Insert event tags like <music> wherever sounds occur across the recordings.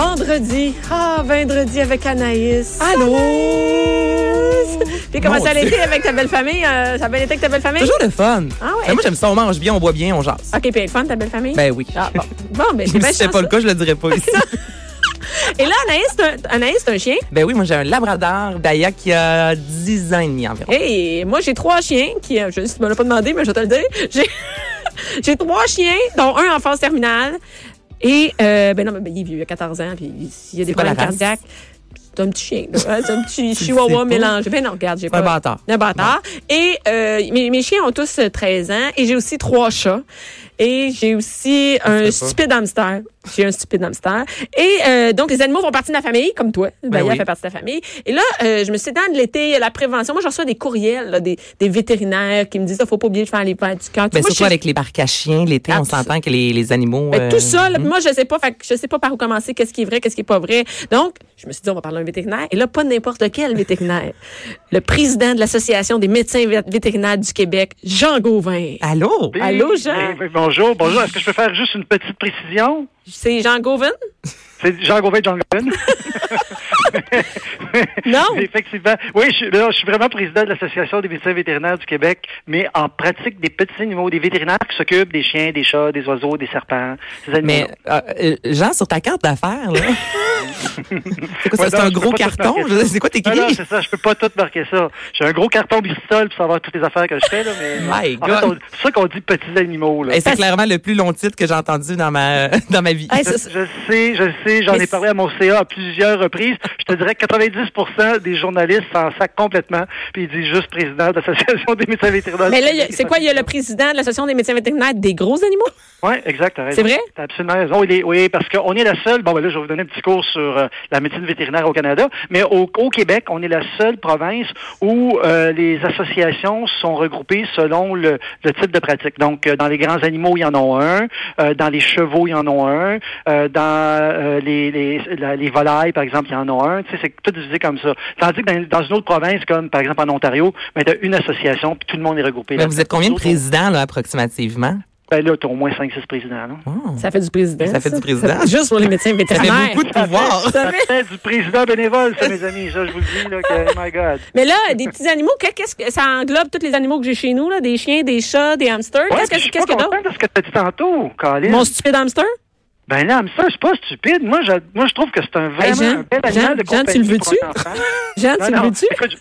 vendredi. Ah, vendredi avec Anaïs. Allô? Puis comment Mon ça a Dieu. été avec ta belle famille? Euh, ça a bien été avec ta belle famille? Toujours le fun. Ah ouais. Ben, moi, j'aime ça. On mange bien, on boit bien, on jase. OK, puis elle est fun, ta belle famille? Ben oui. Ah, bon. Bon, ben, <laughs> c'est si c'était pas le cas, je le dirais pas ici. <laughs> <laughs> Et là, Anaïs, c'est un- un chien? ben oui, moi, j'ai un labrador d'Aya qui a 10 ans et demi environ. Et moi, j'ai trois chiens qui, euh, je ne me l'as pas demandé, mais je vais te le dire. J'ai, j'ai trois chiens, dont un en phase terminale. Et, euh, ben non, mais ben, il est vieux, il a 14 ans, puis il y a des problèmes cardiaques. C'est un petit chien, hein, <laughs> C'est un petit chihuahua pas. mélangé. Ben non, regarde, j'ai C'est un pas. bâtard. Un bâtard. Et euh, mes, mes chiens ont tous euh, 13 ans. Et j'ai aussi trois chats. Et j'ai aussi un pas. stupide hamster. J'ai un stupide hamster. Et euh, donc, les animaux font partie de ma famille, comme toi. Baya oui. fait partie de ta famille. Et là, euh, je me suis dit, dans l'été, la prévention. Moi, je reçois des courriels là, des, des vétérinaires qui me disent, il faut pas oublier de faire les pains du camp. Ben, surtout je- avec les barques à chiens, l'été, on s'entend que les, les animaux. ben, euh, tout ça, là, moi, je sais pas, fait que je sais pas par où commencer, qu'est-ce qui est vrai, qu'est-ce qui est pas vrai. Donc, je me suis dit, on va parler d'un vétérinaire. Et là, pas n'importe quel vétérinaire. <laughs> Le président de l'Association des médecins vé- vétérinaires du Québec, Jean Gauvin. Allô? Oui, Allô, Jean? oui, oui, bonjour, bonjour. Est-ce que je peux faire juste une petite précision? C'est Jean Gauvin? C'est Jean Gauvin John Gavin. <laughs> <laughs> Non? Effectivement. Oui, je, suis- là, je suis vraiment président de l'Association des médecins vétérinaires du Québec, mais en pratique des petits animaux, des vétérinaires qui s'occupent des chiens, des chats, des oiseaux, des serpents, ces animaux. Mais, euh, euh, Jean, sur ta carte d'affaires, là. <laughs> c'est quoi ça? Ouais, C'est un gros carton? C'est quoi tes Non, non, c'est ça, je peux pas tout marquer ça. J'ai un gros carton bistol pour savoir toutes les affaires que je fais, là, mais. <laughs> My God. c'est ça qu'on dit petits animaux, là. Et c'est clairement le plus long titre que j'ai entendu dans ma, dans ma vie. Hey, Je, je sais, je sais, j'en ai parlé à mon CA à plusieurs reprises. Je te dirais que 90 des journalistes s'en sacent complètement, puis ils disent juste président de l'Association des médecins vétérinaires. Mais là, c'est quoi? Il y a le président de l'Association des médecins vétérinaires des gros animaux? Oui, exact. C'est vrai? T'as absolument raison. Il est- oui, parce qu'on est la seule. Bon, ben là, je vais vous donner un petit cours sur euh, la médecine vétérinaire au Canada. Mais au, au Québec, on est la seule province où euh, les associations sont regroupées selon le, le type de pratique. Donc, euh, dans les grands animaux, il y en a un. Dans les chevaux, il y en a un. Dans les, les, la- les volailles, par exemple, il y en a un. Tu sais, c'est tout divisé comme ça. Tandis que dans, dans une autre province, comme par exemple en Ontario, ben, tu as une association, puis tout le monde est regroupé. Mais là. vous êtes combien de présidents, là, approximativement? Ben là, tu as au moins 5-6 présidents. Là. Oh. Ça fait du président. Ça fait du président. <laughs> Juste pour les médecins Ça vétérinaires. fait beaucoup de pouvoir. Ça Ça fait- fait du président bénévole, ça, mes amis. Ça, je vous le dis, là, que, oh my God. Mais là, des petits animaux, que- qu'est-ce que ça englobe tous les animaux que j'ai chez nous, là, des chiens, des chats, des hamsters? Ouais, qu'est-ce que qu'est-ce d'autre? ce que tu as dit tantôt, Colin. Mon stupide hamster? Ben là, ça, c'est pas stupide. Moi, je, moi, je trouve que c'est un vraiment Jean, un bel Jean, animal de Jean, tu compagnie le veux-tu? pour un enfant. <laughs> Jean, Non, tu le veux-tu? je-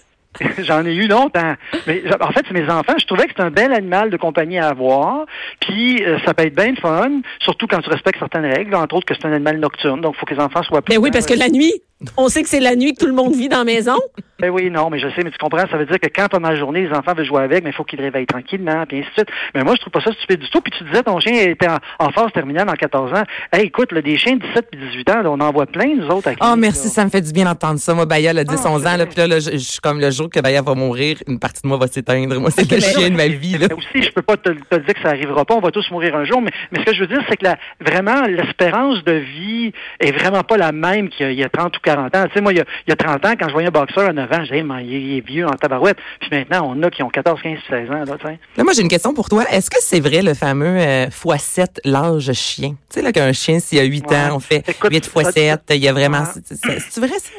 J'en ai eu longtemps. Mais je- en fait, c'est mes enfants. Je trouvais que c'était un bel animal de compagnie à avoir. Puis euh, ça peut être bien le fun, surtout quand tu respectes certaines règles, entre autres que c'est un animal nocturne. Donc, il faut que les enfants soient Ben oui, parce que prudents. la nuit, <laughs> on sait que c'est la nuit que tout le monde vit dans la maison. Ben oui, non, mais je sais, mais tu comprends, ça veut dire que quand pendant la journée, les enfants veulent jouer avec, mais il faut qu'ils réveillent tranquillement, puis ainsi de suite. Mais moi, je trouve pas ça stupide du tout. Puis tu disais, ton chien était en, en phase terminale en 14 ans. Hey, écoute, là, des chiens de 17 puis 18 ans, là, on en voit plein, nous autres. à Oh, merci, là. ça me fait du bien d'entendre ça. Moi, Baya, a 10, Ah, 11 ans, là, puis là, là, je, suis comme le jour que Baya va mourir, une partie de moi va s'éteindre. Moi, c'est le mais- <laughs> chien de ma vie, là. Mais aussi, je peux pas te, te dire que ça arrivera pas, on va tous mourir un jour, mais, mais ce que je veux dire, c'est que la, vraiment, l'espérance de vie est vraiment pas la même qu'il y a, il y a 30 ou 40 ans. Tu sais, moi, il y, a, il y a 30 ans, quand je voyais un boxeur à 9 ans, je disais, Man, il, est vieux en tabarouette. Puis maintenant, on a qui ont 14, 15, 16 ans, là, tu sais. Là, moi, j'ai une question pour toi. Est-ce que c'est vrai le fameux euh, x7 l'âge chien? Tu sais, là, qu'un chien, s'il a 8 Ouais. ans, on fait Écoute, 8 ça- x 7, il y a vraiment... Ouais. C'est vrai, ça?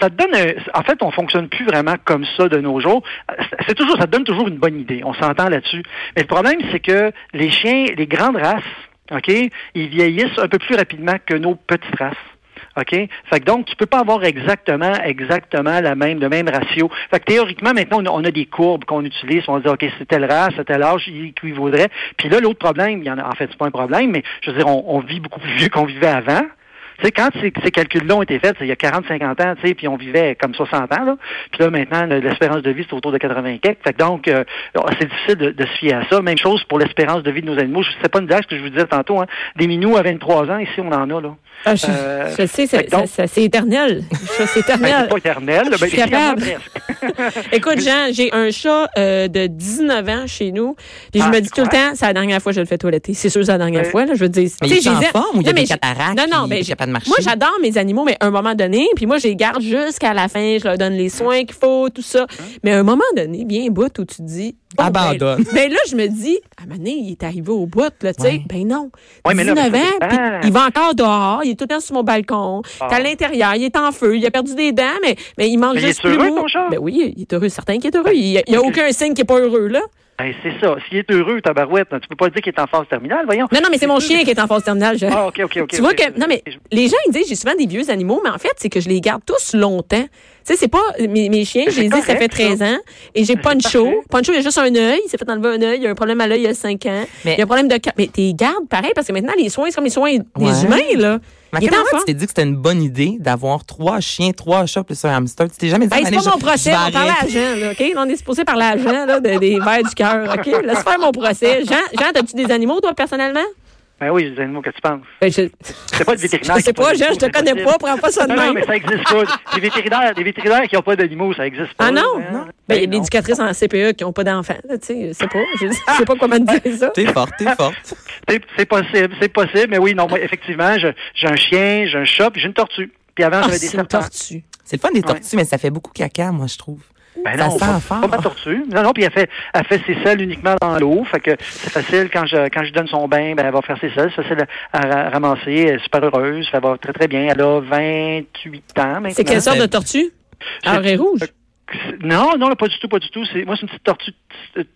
ça te donne un- en fait on fonctionne plus vraiment comme ça de nos jours c'est toujours ça te donne toujours une bonne idée on s'entend là-dessus mais le problème c'est que les chiens les grandes races ok ils vieillissent un peu plus rapidement que nos petites races OK? Fait que donc, tu peux pas avoir exactement, exactement la même, le même ratio. Fait que théoriquement, maintenant, on a, des courbes qu'on utilise. On dit, OK, c'est telle race, c'est tel âge qui qui vaudrait. Puis là, l'autre problème, il y en a, en fait, c'est pas un problème, mais je veux dire, on, on vit beaucoup plus vieux qu'on vivait avant. Tu sais, quand ces, ces calculs-là ont été faits, il y a 40-50 ans, tu sais, puis on vivait comme 60 ans, là. Puis là, maintenant, le- l'espérance de vie, c'est autour de 80 quelques. Fait que donc, euh, c'est difficile de, de se fier à ça. Même chose pour l'espérance de vie de nos animaux. Je sais pas une blague, ce que je vous disais tantôt, hein. Des minous à 23 ans, ici, on en a, là. Ah, je, Euh, je sais, c'est donc- ça- ça- c'est éternel. C'est Ben, éternel. c'est pas éternel. Je Ben, suis capable. <laughs> Écoute, Jean, j'ai un chat euh, de 19 ans chez nous. Puis je Ah, me dis tout le temps, c'est la dernière fois que je le fais toiletter. C'est sûr, c'est la dernière fois. Là, je veux dire, Mais il est en forme ou il y a Non, mais des j'ai- cataractes? Non, non, mais de marcher. Moi, j'adore mes animaux, mais à un moment donné, puis moi, je les garde jusqu'à la fin, je leur donne les soins qu'il faut, tout ça. Mais à un moment donné, bien un bout où tu te dis... bon, Abandonne. Ben, <laughs> ben là, je me dis, à un moment donné, il est arrivé au bout, là, tu sais. Ouais. Ben non. Ouais, mais là, 19 mais ça ans, il va encore dehors, il est tout le temps sur mon balcon, Ah. à l'intérieur, il est en feu, il a perdu des dents, mais, mais il mange Mais il juste est heureux, plus mou. ton chat? Ben oui, il est heureux, certain qu'il est heureux. Il y a, il y a aucun signe qu'il est pas heureux, là. Ben, c'est ça. S'il est heureux, tabarouette, tu peux pas dire qu'il est en phase terminale, voyons. Non, non, mais c'est mon chien qui est en phase terminale. je- Ah, OK, OK, OK. tu vois que non mais les gens ils disent j'ai souvent des vieux animaux mais en fait c'est que je les garde tous longtemps. Tu sais c'est pas mes, mes chiens, je les ai ça fait correct, 13 ans et j'ai Poncho. parfait. Poncho il a juste un œil, il s'est fait enlever un œil, il a un problème à l'œil il y a 5 ans. Mais- il y a un problème de mais t'es gardes pareil parce que maintenant les soins c'est comme les soins des humains là. Mais Il enfant. tu t'es dit que c'était une bonne idée d'avoir trois chiens, trois chats plus un hamster? Tu t'es jamais dit, Ah, c'est pas mon procès, on parle à. Jean, là, OK? On est supposé parler à Jean, là, de- des vers du cœur, OK? Laisse faire mon procès. Jean, Jean, as-tu des animaux, toi, personnellement? Ben oui, les animaux que tu penses? Ben, je, C'est pas le vétérinaire. <laughs> je sais qui a pas, Jean, je te c'est connais pas, prends pas ça de Non, non, mais ça existe pas. Des vétérinaires, des vétérinaires qui n'ont pas d'animaux, ça existe pas. Ah non? Hein? non. Ben, il y a Ben des éducatrices en CPE qui n'ont pas d'enfants. là, Tu sais, je sais pas. Je sais pas comment te dire ça. <laughs> T'es forte, t'es forte. <laughs> C'est c'est possible, c'est possible, mais oui, non, moi, effectivement, je- j'ai un chien, j'ai un chat, j'ai une tortue. Puis avant, j'avais des c'est une serpents. tortue. C'est le fun des tortues, mais ça fait beaucoup caca, moi, je trouve. Ben Ça non, sent pas, fort. pas ma tortue. Non, non, puis elle fait, elle fait ses selles uniquement dans l'eau. Fait que c'est facile quand je, quand je donne son bain, ben, elle va faire ses selles. C'est facile à, à ra- ramasser. Elle est super heureuse. Ça va très, très bien. Elle a 28 ans maintenant. C'est quelle sorte de tortue? Elle est rouge? Non, non, pas du tout, pas du tout. C'est, moi, c'est une petite tortue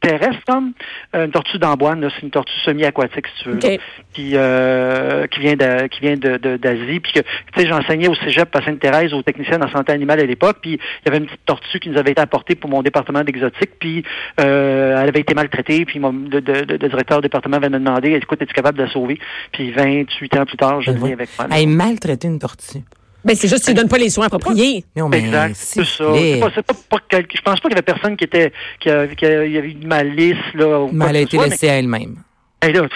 terrestre, comme. Euh, une tortue d'amboine, là. C'est une tortue semi-aquatique, si tu veux. OK. Puis, euh, qui vient de, qui vient de, de- d'Asie. Puis que, tu sais, j'enseignais au cégep à Sainte-Thérèse aux techniciens en santé animale à l'époque. Puis, il y avait une petite tortue qui nous avait été apportée pour mon département d'exotique. Puis, euh, elle avait été maltraitée. Puis, mon, le, le- le directeur du département avait me demandé, écoute, es-tu capable de la sauver? Puis, 28 ans plus tard, je oui. avec moi. Elle maltraiter une tortue. Ben, c'est juste que tu donnes pas les soins appropriés. Non, mais Exact, c'est ça. pas, pas, pas quel- je pense pas qu'il y avait personne qui était, qui, a- qui avait eu de malice, là. ou Mais elle a été soit, laissée à elle-même. hey, là,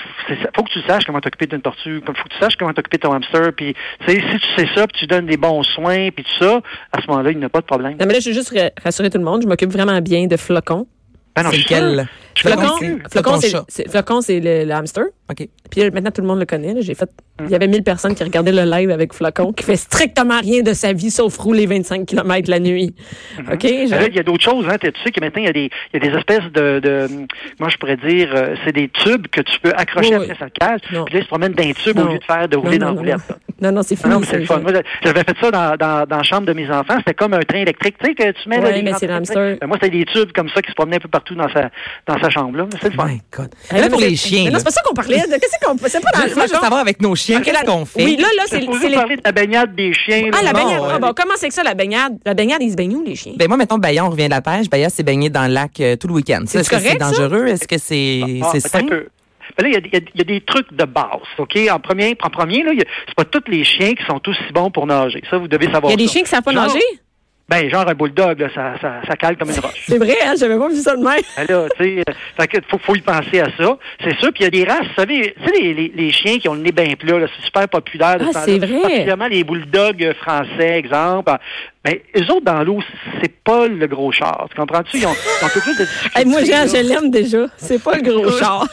faut que tu saches comment t'occuper d'une tortue, faut que tu saches comment t'occuper de ton hamster, puis, si tu sais ça, puis tu donnes des bons soins, puis tout ça, à ce moment-là, il n'y a pas de problème. Non, mais là, je veux juste ra- rassurer tout le monde. Je m'occupe vraiment bien de Flocon. Ben non, C'est lequel? Flocon. Flocon, c'est, le, le hamster. OK. Puis là, maintenant, tout le monde le connaît. là. J'ai fait, il y avait 1000 personnes qui regardaient le live avec Flocon, qui fait strictement rien de sa vie sauf rouler 25 km la nuit. OK? Ben je- là, il y a d'autres choses, hein. Tu sais que maintenant, il y a des, il y a des espèces de, de moi, je pourrais dire, euh, c'est des tubes que tu peux accrocher Oui, après sa cage, Non. puis là, ils se promènent d'un tube Non. au lieu de faire, de rouler non, dans roulette. non, non, c'est fini. non, mais c'est fun. j'avais fait ça dans, dans, dans la chambre de mes enfants. C'était comme un train électrique, tu sais, que tu mets les mais c'est l'hamster. Ben, moi, c'était des tubes comme ça qui se promenaient un peu partout dans sa, dans sa chambre, là. Mais C'est le fun. My God. Hey, là, pour mais les c'est- chiens, mais là. Non, c'est pas ça qu'on parlait. de- Qu'est-ce qu'on c'est pas dans le Moi, je veux flocon. savoir avec nos chiens, qu'est-ce qu'on fait? Oui, là, là, C'est c'est les. parler de la baignade des chiens. Ah, là. la Non, baignade. Ah, bon, comment c'est que ça, la baignade? La baignade, ils se baignent où, les chiens? Ben moi, mettons, Baya, on revient de la pêche. Baya s'est baigné dans le lac euh, tout le week-end. Est-ce que c'est dangereux? Est-ce que c'est Ah, c'est attends un sain? peu. Ben là, il y a- il y, a- il y a des trucs de base, OK? En premier, en premier là, c'est pas tous les chiens qui sont aussi bons pour nager. Ça, vous devez savoir Il y a des ça. chiens qui savent pas Genre- nager? Ben, genre un bulldog, là, ça, ça, ça cale comme une <laughs> roche. C'est vrai, hein? J'avais pas vu ça de même. Ben là, tu sais, euh, faut, faut y penser à ça. C'est sûr, puis il y a des races, vous savez, tu sais, les, les, les chiens qui ont le nez bien plat, là, c'est super populaire. de Ah, c'est vrai. Particulièrement les bulldogs français, exemple. Ben, eux autres, dans l'eau, c'est pas le gros char. Tu comprends-tu? Ils ont, ils ont un peu plus de difficultés. <laughs> Hey, moi, Jean, je l'aime déjà. C'est pas le gros <laughs> char.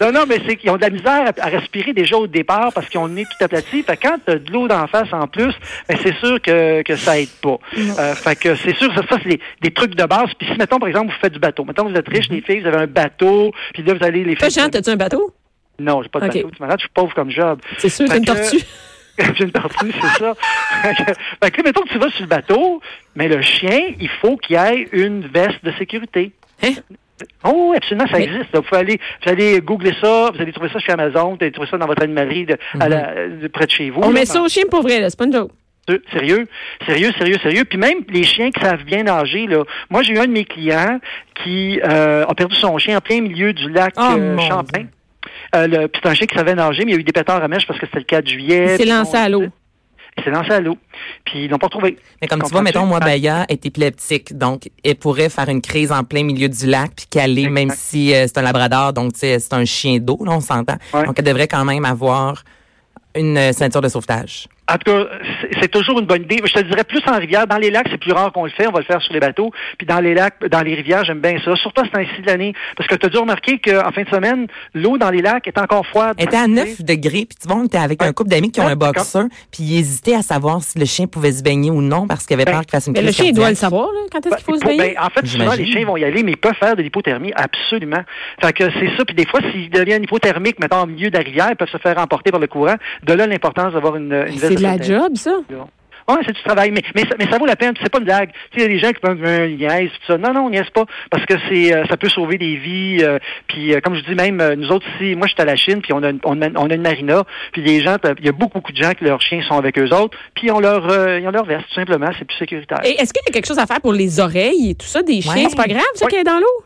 Non, non, mais c'est qu'ils ont de la misère à, à respirer déjà au départ parce qu'ils ont le nez tout aplati. Fait que quand t'as de l'eau d'en face en plus, ben c'est sûr que, que ça aide pas. Euh, fait que c'est sûr, ça, ça c'est des, des trucs de base. Puis si, mettons, par exemple, vous faites du bateau. Mettons, vous êtes riches, les filles, vous avez un bateau, puis là, vous allez les faire... Jean, t'as-tu un bateau? Non, j'ai pas de Ok. bateau. Tu m'arrêtes, je suis pauvre comme job. C'est sûr, une tortue. <laughs> J'ai une tortue, c'est ça. Fait que, mettons que tu vas sur le bateau, mais le chien, il faut qu'il ait une veste de sécurité. Hein? Oh, oui, absolument, ça existe. là. Vous pouvez aller, vous allez googler ça, vous allez trouver ça chez Amazon, vous allez trouver ça dans votre animalerie de, à la- de près de chez vous. On là, met ça au chien pour vrai, là. C'est pas une joke. Sérieux, sérieux, sérieux, sérieux. Puis même les chiens qui savent bien nager, là. Moi, j'ai eu un de mes clients qui euh, a perdu son chien en plein milieu du lac Oh, euh, Champlain. Euh, c'est un chien qui savait nager, mais il y a eu des pétards à mèche parce que c'était le 4 juillet. Il s'est lancé à l'eau. Il s'est lancé à l'eau. Puis ils l'ont pas retrouvé. Mais comme tu vois, mettons, moi. Baya est épileptique, donc elle pourrait faire une crise en plein milieu du lac puis caler, même si euh, c'est un labrador, donc tu sais, c'est un chien d'eau, là, on s'entend. Ouais. Donc elle devrait quand même avoir une euh, ceinture de sauvetage. En tout cas, c'est- c'est toujours une bonne idée. Je te dirais plus en rivière. Dans les lacs, c'est plus rare qu'on le fait. On va le faire sur les bateaux. Puis dans les lacs, dans les rivières, j'aime bien ça. Surtout à ce temps-ci de l'année. Parce que tu as dû remarquer qu'en fin de semaine, l'eau dans les lacs est encore froide. Elle était à 9 degrés, puis tu vois, on était avec Ouais. un couple d'amis qui ont Ouais, un boxeur, puis ils hésitaient à savoir si le chien pouvait se baigner ou non parce qu'il avait Ben, peur qu'il fasse une Mais le crise chien, il doit le savoir, là, quand est-ce qu'il faut se Ben, baigner? ben, en fait, souvent, les chiens vont y aller, mais ils peuvent faire de l'hypothermie, absolument. Fait que c'est ça. Puis des fois, s'ils deviennent hypothermiques, mettons, au milieu de la rivière, ils peuvent se faire emporter par le courant. De là, l'importance d'avoir une, une C'est de la job, ça. Oui, c'est du travail, mais, mais, ça, mais ça vaut la peine, c'est pas une blague. Tu sais, il y a des gens qui peuvent euh, ils niaisent, tout ça. Non, non, on niaise pas, parce que c'est euh, ça peut sauver des vies. euh, puis euh, comme je dis même, nous autres ici, moi je suis à la Chine, puis on a, une- on, a, on a une marina, puis les gens, il y a beaucoup, beaucoup de gens que leurs chiens sont avec eux autres, puis ils ont leur, euh, ils ont leur veste, tout simplement, c'est plus sécuritaire. Et est-ce qu'il y a quelque chose à faire pour les oreilles et tout ça des chiens? Ouais. C'est pas grave, ça, Ouais. qui est dans l'eau?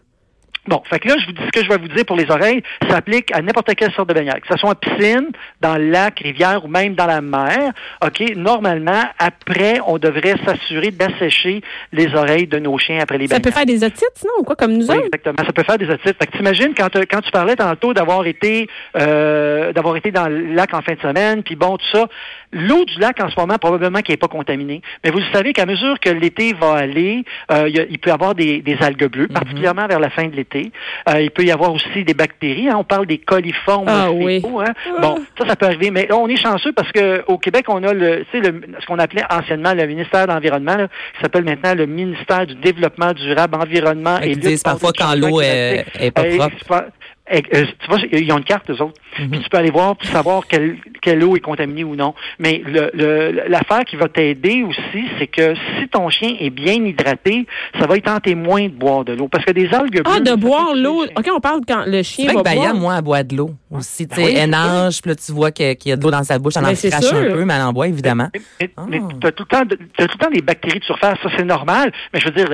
Bon, fait que là, je vous dis ce que je vais vous dire pour les oreilles, ça s'applique à n'importe quelle sorte de baignade, que ce soit en piscine, dans le lac, rivière ou même dans la mer. OK, normalement, après, on devrait s'assurer d'assécher les oreilles de nos chiens après les Ça baignades. peut faire des otites, sinon, ou quoi, comme nous Oui, autres? exactement. Ça peut faire des otites. Fait que t'imagines quand, euh, quand tu parlais tantôt d'avoir été euh, d'avoir été dans le lac en fin de semaine, puis bon, tout ça, l'eau du lac en ce moment, probablement qu'elle n'est pas contaminée. Mais vous savez qu'à mesure que l'été va aller, euh, il, peut y avoir des, des algues bleues, particulièrement vers la fin de l'été. Euh, il peut y avoir aussi des bactéries. hein. On parle des coliformes Ah oui. hein. Ah. Bon, ça, ça peut arriver. Mais là, on est chanceux parce que au Québec, on a le, tu sais, le, ce qu'on appelait anciennement le ministère de l'Environnement, qui s'appelle maintenant le ministère du Développement durable, Environnement et lutte parfois le quand l'eau est, est pas propre. Euh, tu vois, ils ont une carte, eux autres. Mhm. Puis tu peux aller voir pour savoir quelle, quelle eau est contaminée ou non. Mais le- le- l'affaire qui va t'aider aussi, c'est que si ton chien est bien hydraté, ça va y tenter moins de boire de l'eau. Parce que des algues Ah, bleues, de boire l'eau. OK, on parle quand le chien va que Baya, boire. moi, elle boit de l'eau aussi. Tu sais, oui, elle nage, puis là, tu vois qu'il y a de l'eau dans sa bouche, elle en Ben, c'est crache un peu, mais elle en boit, évidemment. Mais, Ah. mais tu as tout, le temps de- t'as tout le temps des bactéries de surface, ça c'est normal. Mais je veux dire,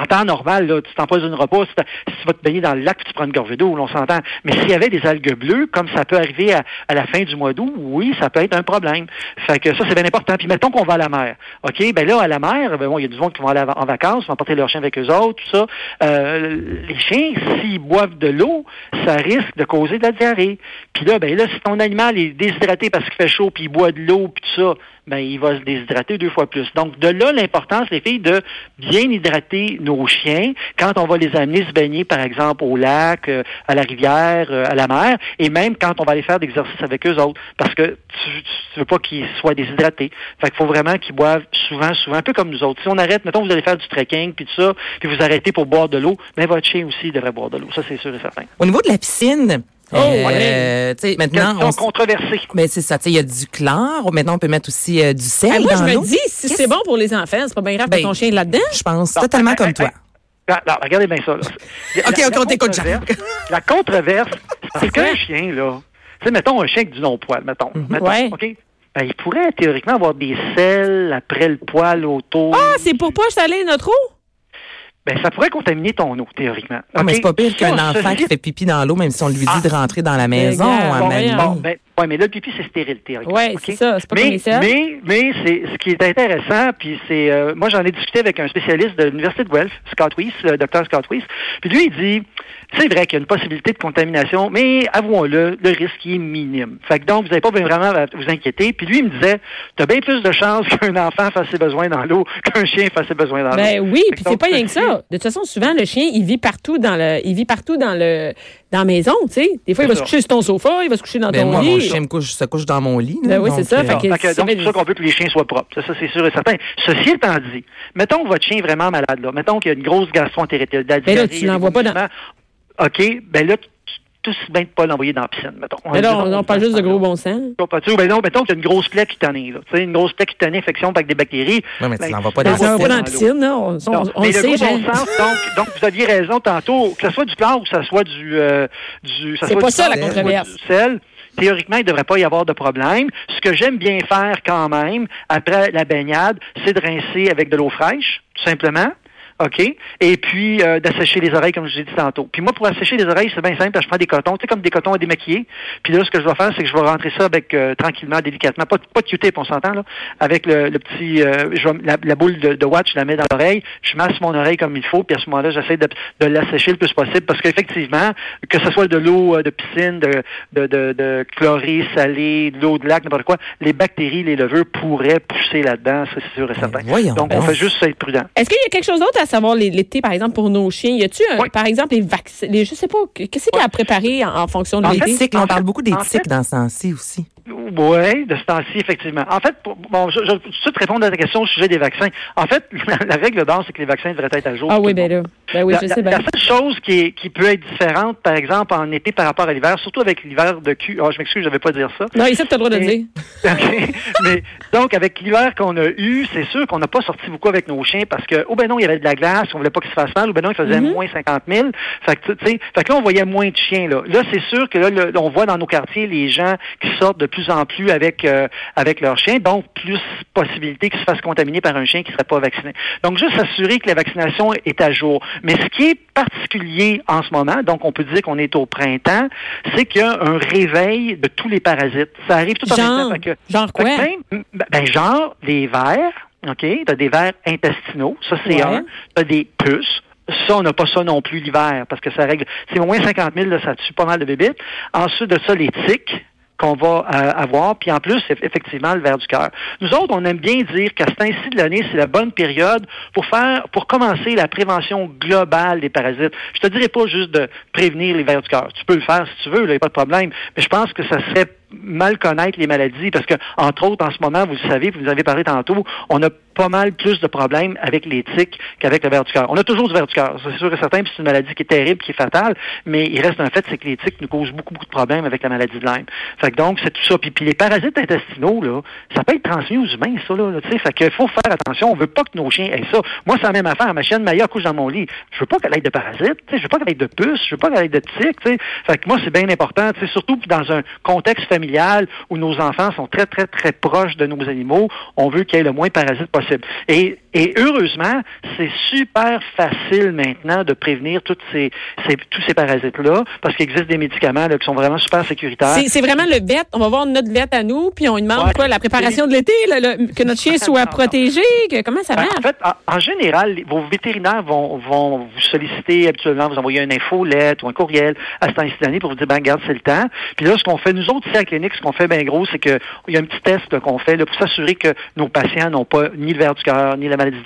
en temps normal, là, tu t'empoisonneras pas si, si tu vas te baigner dans le lac puis tu prends une gorgée d'eau, on s'entend. Mais s'il y avait des algues bleues, comme ça peut arriver à, la fin du mois d'août, oui, ça peut être un problème. Fait que ça, c'est bien important. Puis mettons qu'on va à la mer. OK? Ben là, à la mer, ben bon, il y a du monde qui vont aller en vacances, vont porter leur chien avec eux autres, tout ça. Euh, les chiens, s'ils boivent de l'eau, ça risque de causer de la diarrhée. Puis là, ben là, si ton animal est déshydraté parce qu'il fait chaud, puis il boit de l'eau, puis tout ça, ben il va se déshydrater deux fois plus. Donc, de là, l'importance, les filles, de bien hydrater nos chiens quand on va les amener se baigner, par exemple, au lac, euh, à la rivière, euh, à la mer, et même quand on va aller faire d'exercice avec eux autres, parce que tu, tu veux pas qu'ils soient déshydratés. Fait qu'il faut vraiment qu'ils boivent souvent, souvent, un peu comme nous autres. Si on arrête, mettons, vous allez faire du trekking, puis tout ça, puis vous arrêtez pour boire de l'eau, ben votre chien aussi devrait boire de l'eau. Ça, c'est sûr et certain. Au niveau de la piscine, Oh, euh, tu sais, maintenant, on, s- controversée. ben, c'est ça, tu sais, il y a du chlore. Maintenant, on peut mettre aussi euh, du sel Ah, moi, dans je me dis, si c'est bon pour les enfants, c'est pas bien grave que Ben, ton chien est là-dedans. Je pense Non, totalement comme hey, toi. Ah, non, regardez bien ça. Là. La- OK, la- OK, on la t'écoute. La controverse, c'est qu'un chien, là, tu sais, mettons un chien avec du non-poil, mettons. mettons, Ouais. OK? Ben, il pourrait théoriquement avoir des selles après le poil autour. Ah, c'est pour pas saler notre eau? Ben, ça pourrait contaminer ton eau, théoriquement. Ah, mais c'est pas pire qu'un enfant qui fait pipi dans l'eau, même si on lui dit Ah. de rentrer dans la maison. à bon, voyons. Bon, ben, ouais, mais là, le pipi, c'est. Ouais, OK? c'est ça, c'est pas mais, mais, mais c'est ce qui est intéressant, puis c'est euh, moi j'en ai discuté avec un spécialiste de l'université de Guelph, Scott Weiss, le docteur Scott Weiss, puis lui il dit c'est vrai qu'il y a une possibilité de contamination, mais avouons-le, le risque est minime. Fait que donc vous n'avez pas vraiment à vous inquiéter. Puis lui il me disait tu as bien plus de chances <laughs> qu'un enfant fasse ses besoins dans l'eau qu'un chien fasse ses besoins dans Ben l'eau. oui, Fait puis c'est pas rien que ça. De toute façon, souvent le chien, il vit partout dans le, il vit partout dans le, dans la maison, tu sais. Des fois, il va se coucher sur ton sofa, il va se coucher dans Ben, ton moi, lit. mon chien me couche, se couche dans mon lit. Ben oui, c'est donc, ça, euh, fait que- Fait que c'est donc, c'est ça qu'on veut que les chiens soient propres. Ça, ça, c'est sûr et certain. Ceci étant dit, mettons que votre chien est vraiment malade, là. Mettons qu'il y a une grosse gastroentérite, de la Ben là, tu l'envoies pas dans-. OK, ben là, aussi bien de pas l'envoyer dans la piscine, mettons. Mais là, on, dit, on parle juste de gros bon sens. Pas Ben non, mettons qu'il y a une grosse plaie cutanée, là. Tu sais, une grosse plaie cutanée, infection avec des bactéries. Ouais, mais tu Ben, l'envoies pas Ben, dans la pas dans la piscine. Non, on mais le sait, gros Jean. bon sens, donc, donc, vous aviez raison tantôt, que ce soit du chlore ou que ce soit du... euh, du ça C'est soit pas du ça, la controverse. soit du sel, théoriquement, il ne devrait pas y avoir de problème. Ce que j'aime bien faire quand même, après la baignade, c'est de rincer avec de l'eau fraîche, tout simplement. OK? Et puis euh, d'assécher les oreilles, comme je vous ai dit tantôt. Puis moi, pour assécher les oreilles, c'est bien simple, je prends des cotons, tu sais, comme des cotons à démaquiller. Puis là, ce que je vais faire, c'est que je vais rentrer ça avec euh, tranquillement, délicatement, pas, pas de Q-tip, on s'entend, là, avec le, le petit, euh, je vais- la, la boule de, de watch, je la mets dans l'oreille, je masse mon oreille comme il faut, puis à ce moment-là, j'essaie de, de l'assécher le plus possible, parce qu'effectivement, que ce soit de l'eau euh, de piscine, de, de, de, de chlorée, salée, de l'eau de lac, n'importe quoi, les bactéries, les levures pourraient pousser là-dedans, ça c'est sûr et certain. voyons Donc, on fait juste être prudent. Est-ce qu'il y a quelque chose d'autre à savoir l'été, par exemple, pour nos chiens? Y a-tu, Oui. par exemple, les vaccins? Les, je sais pas, qu'est-ce qu'il y a à préparer en, en fonction de En l'été? fait, on parle beaucoup des tiques dans ce temps-ci aussi. Oui, de ce temps-ci, effectivement. En fait, pour- bon, je, je vais tout de suite répondre à ta question au sujet des vaccins. En fait, <laughs> la, la règle d'or, c'est que les vaccins devraient être à jour. Ah oui, monde. là. Ben oui, la, je la- sais bien. la seule chose qui, est- qui peut être différente, par exemple, en été par rapport à l'hiver, surtout avec l'hiver de cul. Ah, je m'excuse, je ne devais pas dire ça. Non, ici, tu as le droit de le dire. <laughs> OK. Mais donc, avec l'hiver qu'on a eu, c'est sûr qu'on n'a pas sorti beaucoup avec nos chiens parce que, oh ben non, il y avait de la glace, on voulait pas qu'ils se fassent mal, ou ben non, il faisait Mhm. moins 50 000. Fait que, tu sais, fait que là, on voyait moins de chiens, là. Là, c'est sûr que là, le- on voit dans nos quartiers les gens qui sortent de plus en plus avec, euh, avec leurs chiens, donc plus possibilité qu'ils se fassent contaminer par un chien qui ne serait pas vacciné. Donc, juste s'assurer que la vaccination est à jour. Mais ce qui est particulier en ce moment, donc on peut dire qu'on est au printemps, c'est qu'il y a un réveil de tous les parasites. Ça arrive tout en même temps. Que- genre quoi? ben, ben, genre, les vers, OK? T'as des vers intestinaux, ça c'est Ouais. un. T'as des puces. Ça, on n'a pas ça non plus l'hiver, parce que ça règle. C'est au moins 50 000, là, ça tue pas mal de bébites. Ensuite de ça, les tiques qu'on va euh, avoir, puis en plus, eff- effectivement, le ver du cœur. Nous autres, on aime bien dire qu'à ce temps-ci de l'année, c'est la bonne période pour faire, pour commencer la prévention globale des parasites. Je te dirais pas juste de prévenir les vers du cœur. Tu peux le faire si tu veux, il n'y a pas de problème. Mais je pense que ça serait mal connaître les maladies parce que, entre autres, en ce moment, vous le savez, vous nous avez parlé tantôt, on a pas mal plus de problèmes avec les tiques qu'avec le ver du cœur. On a toujours du ver du cœur, c'est sûr et certain, puis c'est une maladie qui est terrible, qui est fatale, mais il reste un fait, c'est que les tiques nous causent beaucoup, beaucoup de problèmes avec la maladie de Lyme. Fait que donc, c'est tout ça. Puis, puis les parasites intestinaux, là, ça peut être transmis aux humains, ça, là, là, tu sais. Fait qu'il faut faire attention. On veut pas que nos chiens aient ça. Moi, c'est la même affaire. Ma chienne Maya couche dans mon lit. Je veux pas qu'elle ait de parasites, tu sais. Je veux pas qu'elle ait de puces. Je veux pas qu'elle ait de tiques, tu sais. Fait que moi, c'est bien important, surtout dans un contexte familial où nos enfants sont très, très, très proches de nos animaux. On veut qu'il y ait le moins de parasites possible. Et heureusement, c'est super facile maintenant de prévenir toutes ces, ces- tous ces parasites-là parce qu'il existe des médicaments là, qui sont vraiment super sécuritaires. C'est vraiment le vet. On va voir notre vet à nous, puis on lui demande Ouais. quoi, la préparation de l'été, que notre chien <laughs> soit protégé, que, comment ça Ben, marche? En fait, en, en général, vos vétérinaires vont, vont vous solliciter habituellement, vous envoyer une infolette ou un courriel à ce temps-ci de l'année pour vous dire, ben, regarde, c'est le temps. Puis là, ce qu'on fait, nous autres, ici à la clinique, ce qu'on fait, ben, gros, c'est que il y a un petit test qu'on fait là, pour s'assurer que nos patients n'ont pas ni le ver du cœur, ni la maladie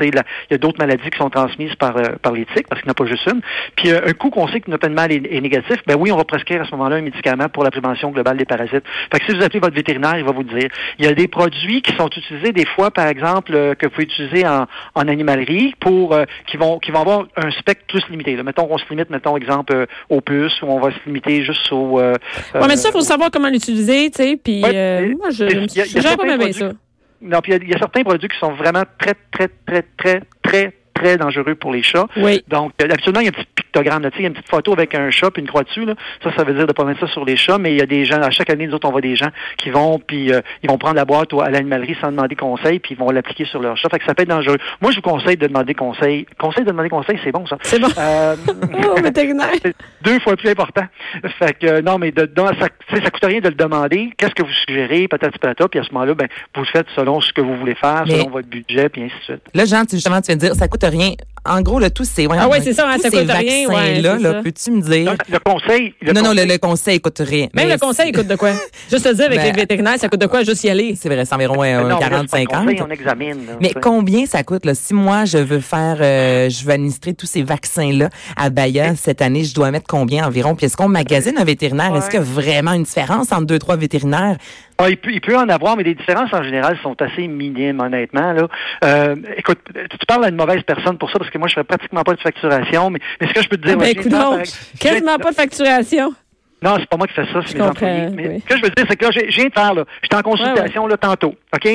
il y a d'autres maladies qui sont transmises par, euh, par les tiques, parce qu'il n'y en a pas juste une. Puis euh, un coup qu'on sait que notre animal est, est négatif, ben oui, on va prescrire à ce moment-là un médicament pour la prévention globale des parasites. Fait que si vous appelez votre vétérinaire, il va vous dire. Il y a des produits qui sont utilisés des fois, par exemple, euh, que vous pouvez utiliser en, en animalerie pour euh, qui vont qui vont avoir un spectre plus limité. Là. Mettons qu'on se limite, mettons exemple aux puces, ou on va se limiter juste au. Euh, Ouais, mais ça, il faut savoir comment l'utiliser, tu sais, puis Ouais, moi, je a j'aime pas bien ça. Non, puis il y y, a certains produits qui sont vraiment très, très, très, très, très, très dangereux pour les chats. Oui. Donc, euh, absolument, il y a un petit pictogramme, là, tu sais, il y a une petite photo avec un chat puis une croix dessus, là. Ça, ça veut dire de pas mettre ça sur les chats, mais il y a des gens, à chaque année, nous autres, on voit des gens qui vont, puis euh, ils vont prendre la boîte à l'animalerie sans demander conseil, puis ils vont l'appliquer sur leur chat. Fait que ça peut être dangereux. Moi, je vous conseille de demander conseil. Conseil de demander conseil, c'est bon, ça. C'est bon. Euh, <laughs> Oh, vétérinaire. <laughs> c'est deux fois plus important. Fait que euh, non, mais de, ça, ça coûte rien de le demander. Qu'est-ce que vous suggérez, patati patata, puis à ce moment-là, ben, vous le faites selon ce que vous voulez faire, Mais- selon votre budget, puis ainsi de suite. Là, Jean, tu, justement, tu viens de dire, ça coûte rien. En gros, là, tous ces, voyons, Ah ouais, c'est ça, hein, ça ces coûte rien, ouais, vaccins-là, c'est là, ça. peux-tu me dire? Le conseil, le non, non, le, conseil- le conseil coûte rien. Même Mais le conseil, il coûte de quoi? <laughs> Juste te dire, avec Ben, les vétérinaires, ça coûte de quoi? Juste y aller? C'est vrai, c'est environ euh, Non, mais là, c'est pas le 40-50. conseil, on examine. là, Mais combien ça coûte là? Si moi je veux faire, euh, je veux administrer tous ces vaccins là à Bahia cette année, je dois mettre combien environ? Puis est-ce qu'on magasine un vétérinaire? Est-ce qu'il y a vraiment une différence entre deux trois vétérinaires? Ah, il, peut, il peut en avoir, mais les différences en général sont assez minimes, honnêtement. Là. Euh, écoute, tu tu parles à une mauvaise personne pour ça, parce que moi, je fais pratiquement pas de facturation, mais, mais ce que je peux te dire... Ah ben, écoute donc, quasiment pas de facturation. Non, c'est pas moi qui fais ça, c'est mes employés. Mais oui. ce que je veux dire, c'est que là, j'ai- je viens de faire, là, j'étais en consultation là tantôt, OK?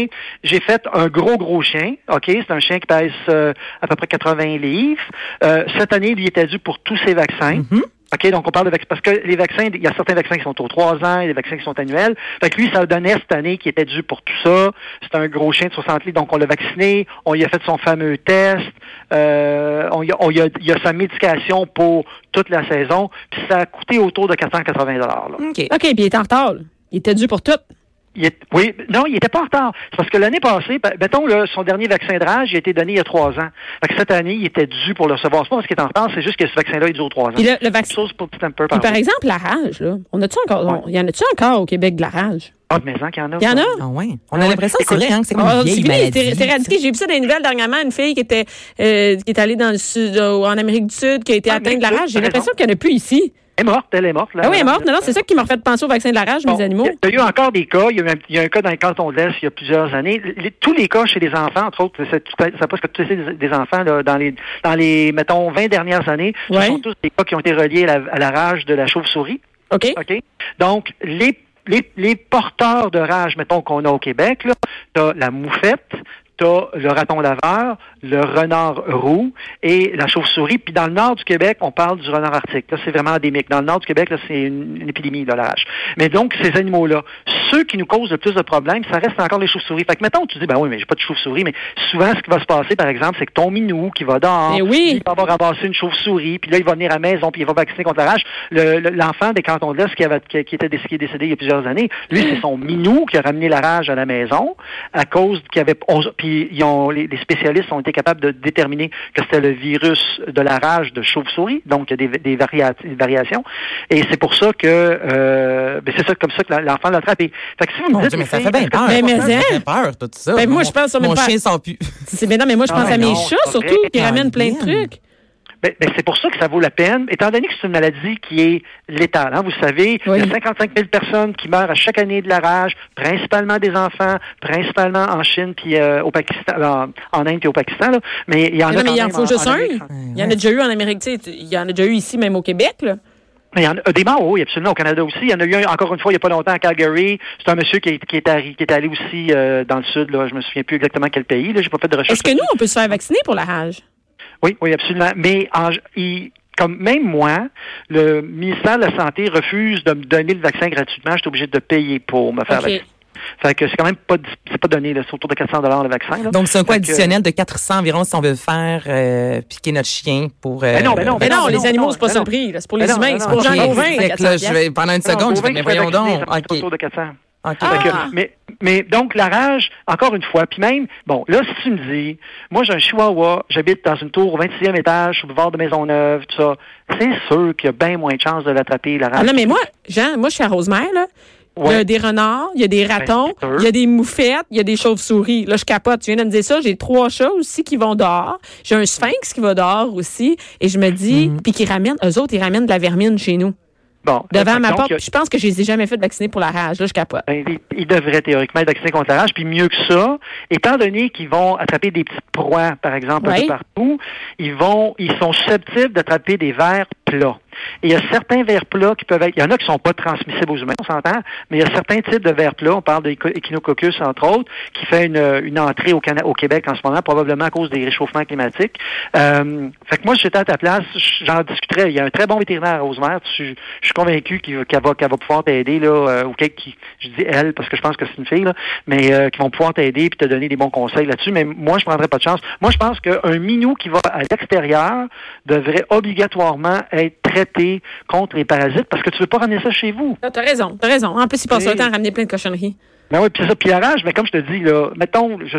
J'ai fait un gros, gros chien, OK? C'est un chien qui pèse euh, à peu près 80 livres. Euh, cette année, il était dû pour tous ses vaccins. Mhm. OK, donc on parle de vaccins. Parce que les vaccins, il y a certains vaccins qui sont aux trois ans, a des vaccins qui sont annuels. Fait que lui, ça donnait cette année qui était dû pour tout ça. C'est un gros chien de 60 litres, donc on l'a vacciné, on y a fait son fameux test, euh, on, y a, on y a, y a sa médication pour toute la saison, puis ça a coûté autour de 480 là. OK. OK, puis il est en retard. Il était dû pour tout. Il est- oui, non, il n'était pas en retard. C'est parce que l'année passée, ben, mettons, là, son dernier vaccin de rage, il a été donné il y a trois ans. Fait que cette année, il était dû pour le recevoir. C'est pas parce qu'il est en retard, c'est juste que ce vaccin-là, il dure trois ans. Puis le, le vaccin. chose pour un peu Puis par par exemple, la rage, là. On a-tu encore, Ouais. on- y en a-tu encore au Québec de la rage? Ah, mais en qu'il y en a. Il y en a? Ah ouais. On Ah a ouais. l'impression que c'est hein, que c'est comme Ah, une vieille maladie. c'est. J'ai vu ça dans les nouvelles dernièrement, une fille qui était euh, qui est allée dans le sud, euh, en Amérique du Sud, qui a été Ah, atteinte de la rage. J'ai l'impression qu'il n'y en a plus ici. Elle est morte, elle est morte. Là, Ah oui, elle est morte. Non, non, c'est ça qui m'a fait penser au vaccin de la rage, Bon, mes animaux. Il y a eu encore des cas. Il y a eu un, il y a un cas dans le canton de l'Est il y a plusieurs années. Les- tous les cas chez les enfants, entre autres, ça passe que tous des enfants là, dans les dans les mettons 20 dernières années, Ouais. ce sont tous des cas qui ont été reliés à la, à la rage de la chauve-souris. OK? OK? Donc, les, les, les porteurs de rage, mettons, qu'on a au Québec, là, t'as la moufette, t'as le raton laveur, le renard roux et la chauve-souris. Puis dans le nord du Québec, on parle du renard arctique. Là, c'est vraiment endémique. Dans le nord du Québec, là, c'est une, une épidémie de la rage. Mais donc, ces animaux-là, ceux qui nous causent le plus de problèmes, ça reste encore les chauves-souris. Fait que, mettons, tu dis, ben oui, mais j'ai pas de chauve-souris, mais souvent, ce qui va se passer, par exemple, c'est que ton minou qui va dehors, Eh oui. il va avoir ramassé une chauve-souris, puis là, il va venir à la maison, puis il va vacciner contre la rage. Le- le- L'enfant des cantons de l'Est qui, avait- qui, qui était déc- qui est décédé il y a plusieurs années, lui, c'est son minou qui a ramené la rage à la maison à cause qu'il y avait... on- puis ils ont, les, les spécialistes ont été capables de déterminer que c'était le virus de la rage de chauve-souris, donc il y a des, des, varia- des variations. Et c'est pour ça que... Euh, ben, c'est ça comme ça que l'enfant l'a attrapé. Fait que si vous me Mon dites... Dieu, mais ça fait bien peur. Mais- mais ça hein? fait peur, tout ça. Ben, moi, Mon- je pense Mon même pas- chien sent plus. C'est mais non, mais moi je Non, pense à mais mes non, chats surtout qui ramènent plein de trucs. Ben, ben, c'est pour ça que ça vaut la peine, étant donné que c'est une maladie qui est létale. Hein, vous savez, Oui. il y a 55 000 personnes qui meurent à chaque année de la rage, principalement des enfants, principalement en Chine puis euh, au Pakistan, en, en Inde puis au Pakistan. Là. Mais il y en Mais a non, mais quand il en même faut juste un. Amérique. Il y en a déjà eu en Amérique, il y en a déjà eu ici, même au Québec, là. Mais il y en a des morts, oui, absolument, au Canada aussi. Il y en a eu un, encore une fois, il n'y a pas longtemps, à Calgary. C'est un monsieur qui est, qui est, arri- qui est allé aussi euh, dans le sud. Là. Je me souviens plus exactement quel pays. Là. J'ai pas fait de recherche. Est-ce que nous, on peut se faire vacciner pour la rage? Oui, oui, absolument. Mais en, il- comme même moi, le ministère de la Santé refuse de me donner le vaccin gratuitement. Je suis obligé de payer pour me faire OK. vacciner. Fait que c'est quand même pas, c'est pas donné, là. c'est autour de 400 dollars le vaccin. Là. Donc, c'est un coût que- additionnel de 400 environ si on veut faire euh, piquer notre chien pour... euh, Ben non, ben non, Mais Ben non, non, les non, animaux, c'est pas ben ça le prix. C'est pour Ben les humains. ben C'est pour Jean Gauvin. Pendant une seconde, je vais, mais voyons donc. Autour de 400. Ah. Que- mais, mais donc, la rage, encore une fois, puis même, bon, là, si tu me dis, moi, j'ai un chihuahua, j'habite dans une tour au 26e étage, le boulevard de Maisonneuve, tout ça, c'est sûr qu'il y a bien moins de chances de l'attraper, la rage. Ah non, mais moi, Jean, moi, je suis à Rosemère, là. Il y a Ouais. des renards, il y a des ratons, c'est sûr. il y a des moufettes, il y a des chauves-souris. Là, je capote. Tu viens de me dire ça. J'ai trois chats aussi qui vont dehors. J'ai un sphinx qui va dehors aussi. Et je me dis, Mm. puis qui ramènent, eux autres, ils ramènent de la vermine chez nous. Bon. Devant Fait ma porte. a- Je pense que je les ai jamais fait vacciner pour la rage. Là, je capote. Ben, ils, ils devraient théoriquement être vaccinés contre la rage, puis mieux que ça, étant donné qu'ils vont attraper des petites proies, par exemple, un peu partout, ils vont, ils sont susceptibles d'attraper des vers plats. Et il y a certains vers plats qui peuvent être, il y en a qui sont pas transmissibles aux humains, on s'entend, mais il y a certains types de vers plats, on parle d'échinococcus entre autres, qui fait une, une entrée au, Cana- au Québec en ce moment, probablement à cause des réchauffements climatiques. Euh, fait que moi, j'étais à ta place, j'en discuterais. Il y a un très bon vétérinaire à Rosemère, je, suis convaincu qu'elle va, qu'elle va pouvoir t'aider, là, euh, ou quelqu'un qui, je dis elle, parce que je pense que c'est une fille, là, mais euh, qui vont pouvoir t'aider puis te donner des bons conseils là-dessus. Mais moi, je prendrais pas de chance. Moi, je pense qu'un minou qui va à l'extérieur devrait obligatoirement être contre les parasites parce que tu veux pas ramener ça chez vous. Tu as raison. Tu as raison. En plus, ils passent le temps à ramener plein de cochonneries. Ben oui, puis c'est ça. Puis la rage, mais comme je te dis, là, mettons, je,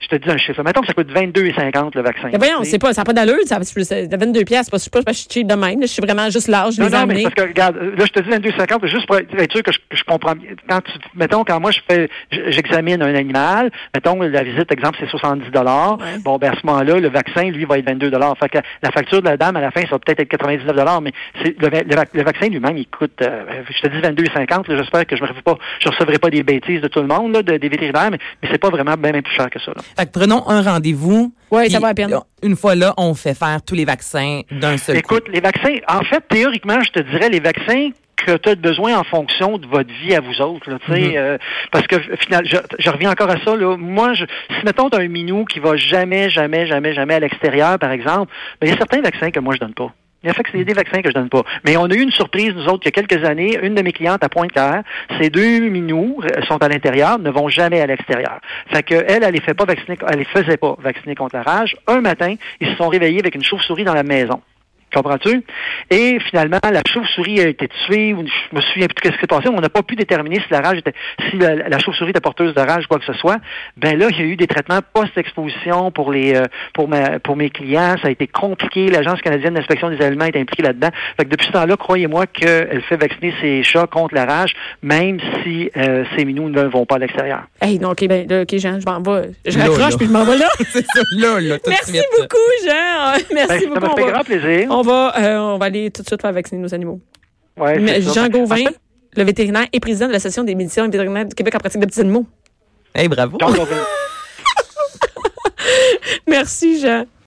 je te dis un chiffre, mettons que ça coûte 22,50 le vaccin. Mais voyons, Tu sais. c'est pas, ça n'a pas d'allure. Ça, c'est 22 pièces. C'est pas, c'est pas, je suis cheap de même. là. Je suis vraiment juste large. Je Non, non, mais parce que, regarde, là, je te dis 22,50, juste pour être sûr que je, comprends. Quand tu, mettons, quand moi, je fais, j'examine un animal, mettons, la visite, exemple, c'est 70 dollars. Bon, ben, à ce moment-là, le vaccin, lui, va être 22 dollars. Fait que la facture de la dame, à la fin, ça va peut-être être 99 dollars, mais c'est, le, va- le vac- le vaccin lui-même, il coûte, euh, je te dis 22,50, là, j'espère que je pas, je recevrai pas des bêtises de tout le monde, là, de- des vétérinaires, mais, mais c'est pas vraiment bien, bien plus cher que ça, là. Fait que prenons un rendez-vous. Oui, ça va à peine. euh, Une fois là, on fait faire tous les vaccins d'un seul coup. Écoute, les vaccins, en fait, théoriquement, je te dirais, les vaccins que tu as besoin en fonction de votre vie à vous autres. Là, tu sais, euh, parce que final, je, je reviens encore à ça. Là, moi, je, si mettons tu un minou qui va jamais, jamais, jamais, jamais à l'extérieur, par exemple, ben, il y a certains vaccins que moi je donne pas. Il a fait que c'est des vaccins que je donne pas. Mais on a eu une surprise, nous autres, il y a quelques années. Une de mes clientes à Pointe-Claire, ces deux minous euh, sont à l'intérieur, ne vont jamais à l'extérieur. Fait que elle, elle les fait pas vacciner, elle les faisait pas vacciner contre la rage. Un matin, ils se sont réveillés avec une chauve-souris dans la maison. Comprends-tu? Et finalement, la chauve-souris a été tuée, ou je me souviens plus de ce qui s'est passé, on n'a pas pu déterminer si la rage était, si la, la chauve-souris était porteuse de rage, quoi que ce soit. Ben là, il y a eu des traitements post-exposition pour les, euh, pour ma, pour mes clients. Ça a été compliqué. L'Agence canadienne d'inspection des aliments est impliquée là-dedans. Fait que depuis ce temps-là, croyez-moi qu'elle fait vacciner ses chats contre la rage, même si euh, ces minous ne vont pas à l'extérieur. Hey, non, OK, ben, là, OK, Jean, je m'en vais. Je raccroche puis je m'en vais là. <laughs> c'est ça, là, là, tout de Merci suite. beaucoup, Jean. <laughs> Merci Ben, ça beaucoup. m'a fait grand plaisir. on, va, euh, on va aller tout de suite faire vacciner nos animaux. Ouais, Mais ça. Jean Gauvin, En fait, le vétérinaire et président de l'Association des médecins et vétérinaires du Québec en pratique de petits animaux. Hey, bravo. Jean Gauvin. <laughs> Merci, Jean.